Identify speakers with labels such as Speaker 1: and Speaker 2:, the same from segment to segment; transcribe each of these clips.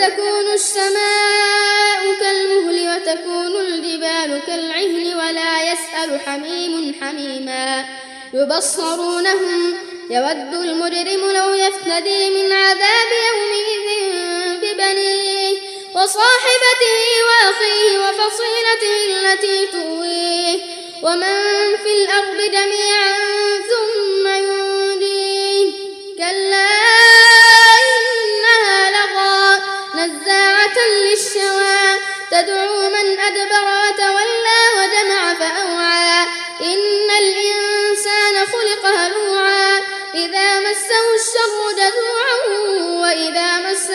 Speaker 1: تكون السماء كالمهل وتكون الجبال كالعهن ولا يسأل حميم حميما يبصرونهم يود المجرم لو يفتدي من عذاب يومئذ ببنيه وصاحبته وأخيه وفصيلته التي تؤويه ومن في الأرض جميعا ثم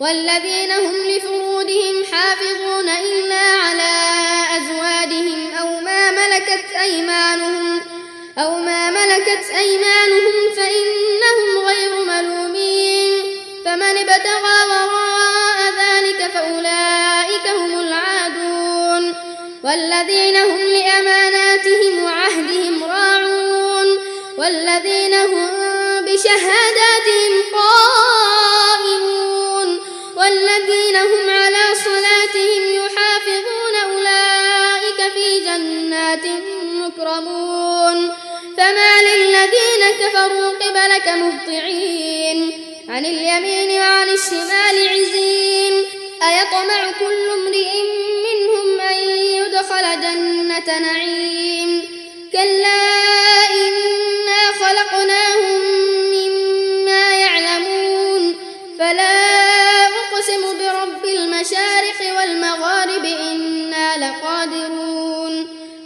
Speaker 1: والذين هم لفروجهم حافظون إلا على أزواجهم أو ما ملكت أيمانهم أو ما ملكت أيمانهم فإنهم غير ملومين فمن ابتغى وراء ذلك فأولئك هم العادون والذين هم لأماناتهم وعهدهم راعون والذين هم بشهاداتهم قائمون والذين هم على صلاتهم يحافظون أولئك في جنات مكرمون. فما للذين كفروا قبلك مهطعين. عن اليمين وعن الشمال عزين. أيطمع كل امرئ منهم أن يدخل جنة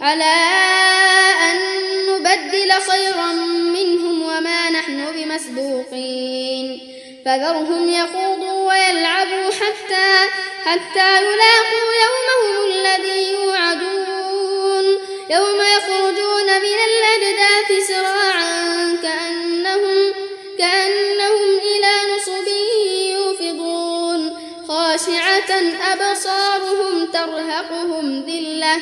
Speaker 1: على أن نبدل خيرا منهم وما نحن بمسبوقين. فذرهم يخوضوا ويلعبوا حتى حتى يلاقوا يومهم الذي يوعدون. يوم يخرجون من الأجداث سراعا كأنهم كأنهم إلى نصب يوفضون. خاشعة أبصارهم ترهقهم ذلة